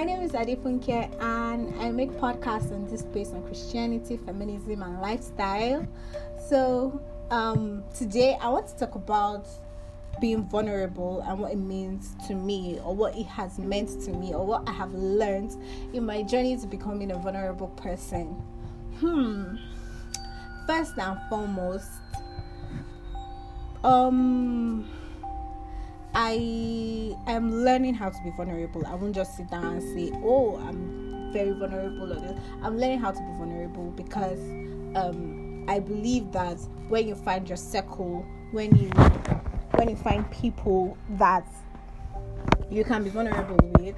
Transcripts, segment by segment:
my name is Adefunke and I make podcasts on this space on Christianity, feminism, and lifestyle. So, um, today I want to talk about being vulnerable and what it means to me, or what it has meant to me, or what I have learned in my journey to becoming a vulnerable person. Hmm. First and foremost, um I am learning how to be vulnerable. I won't just sit down and say, "Oh, I'm very vulnerable." I'm learning how to be vulnerable because um, I believe that when you find your circle, when you when you find people that you can be vulnerable with,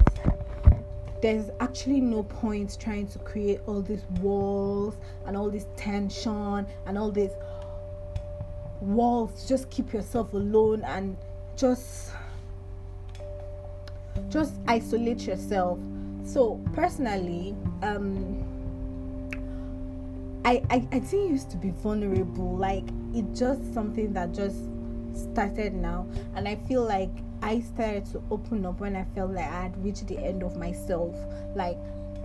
there's actually no point trying to create all these walls and all this tension and all these walls. Just keep yourself alone and just just isolate yourself. So personally um I, I i didn't used to be vulnerable. Like it's just something that just started now. And i feel like i started to open up when i felt like i had reached the end of myself. Like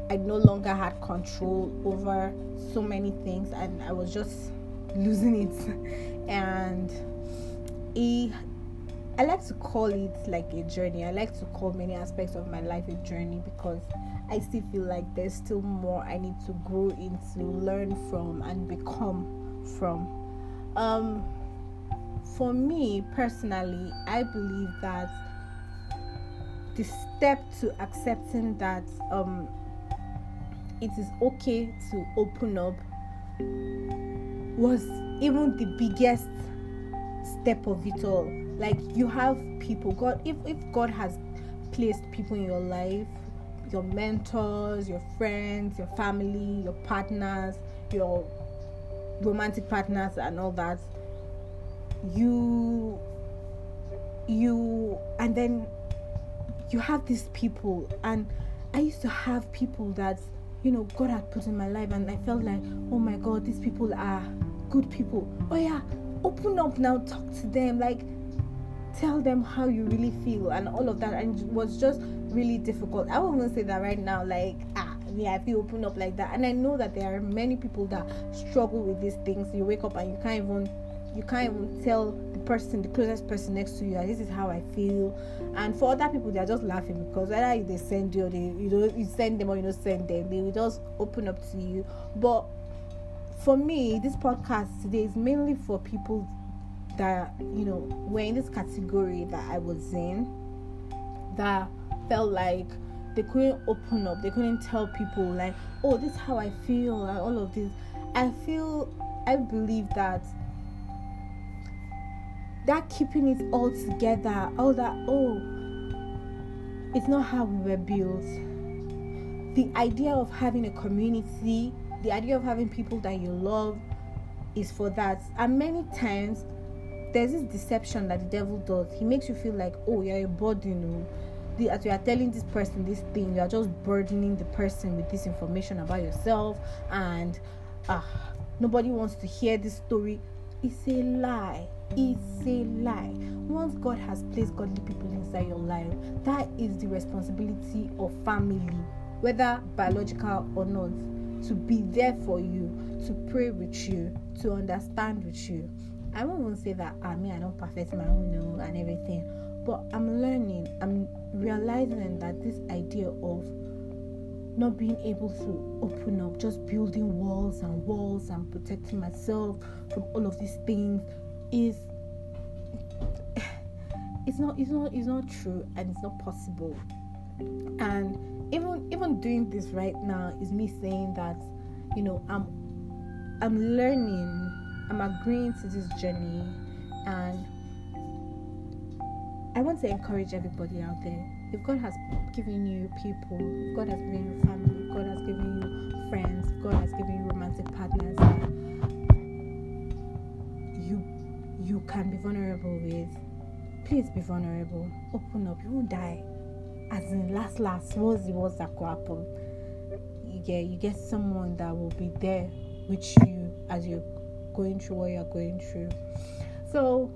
i no longer had control over so many things and i was just losing it. And I like to call it like a journey. I like to call many aspects of my life a journey because I still feel like there's still more I need to grow into, learn from, and become from. Um, for me personally, I believe that the step to accepting that um, it is okay to open up was even the biggest step of it all. Like you have people god if, if god has placed people in your life your mentors your friends your family your partners your romantic partners and all that you you and then you have these people. And i used to have people that you know god had put in my life and i felt like oh my god these people are good people. Oh yeah open up now talk to them like tell them how you really feel and all of that and it was just really difficult. I wouldn't say that right now like ah yeah if you open up like that. And i know that there are many people that struggle with these things. You wake up and you can't even you can't even tell the person the closest person next to you this is how i feel. And for other people they're just laughing because whether they send you or they you know you send them or you don't send them. They will just open up to you. But for me this podcast today is mainly for people that you know were in this category that I was in that felt like they couldn't open up, they couldn't tell people like, oh, this is how I feel, and all of this. I feel, I believe that that keeping it all together, all that, oh, it's not how we were built. The idea of having a community, the idea of having people that you love is for that. And many times there's this deception that the devil does. He makes you feel like, oh, you're a burden. You know? the, as you are telling this person this thing, you are just burdening the person with this information about yourself, and ah, nobody wants to hear this story. It's a lie. It's a lie. Once God has placed godly people inside your life, that is the responsibility of family, whether biological or not, to be there for you, to pray with you, to understand with you. I won't even say that I ah, mean I don't perfect my own and everything, but I'm learning. I'm realizing that this idea of not being able to open up, just building walls and walls and protecting myself from all of these things is it's not it's not it's not true and it's not possible. And even even doing this right now is me saying that, you know, I'm I'm learning I'm agreeing to this journey and I want to encourage everybody out there. If God has given you people, God has given you family, God has given you friends, God has given you romantic partners, you you can be vulnerable with. Please be vulnerable. Open up. You won't die. As in last last, what's the worst that could happen? You get you get someone that will be there with you as you're going through what you're going through. So,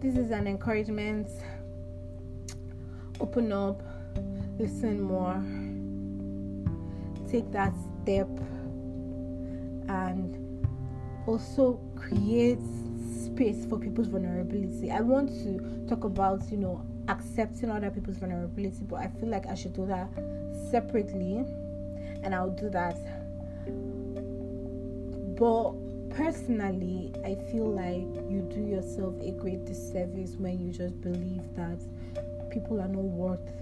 this is an encouragement. Open up, listen more, take that step and also create space for people's vulnerability. I want to talk about, you know, accepting other people's vulnerability, but I feel like I should do that separately and I'll do that. But personally, I feel like you do yourself a great disservice when you just believe that people are not worth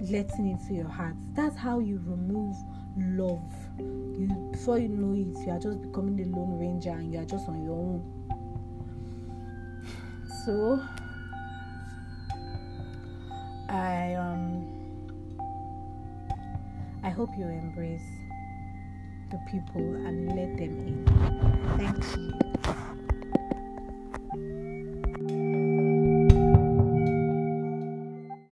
letting into your heart. That's how you remove love. You before you know it, you are just becoming the lone ranger and you are just on your own. So I um I hope you embrace the people and let them in. Thank you.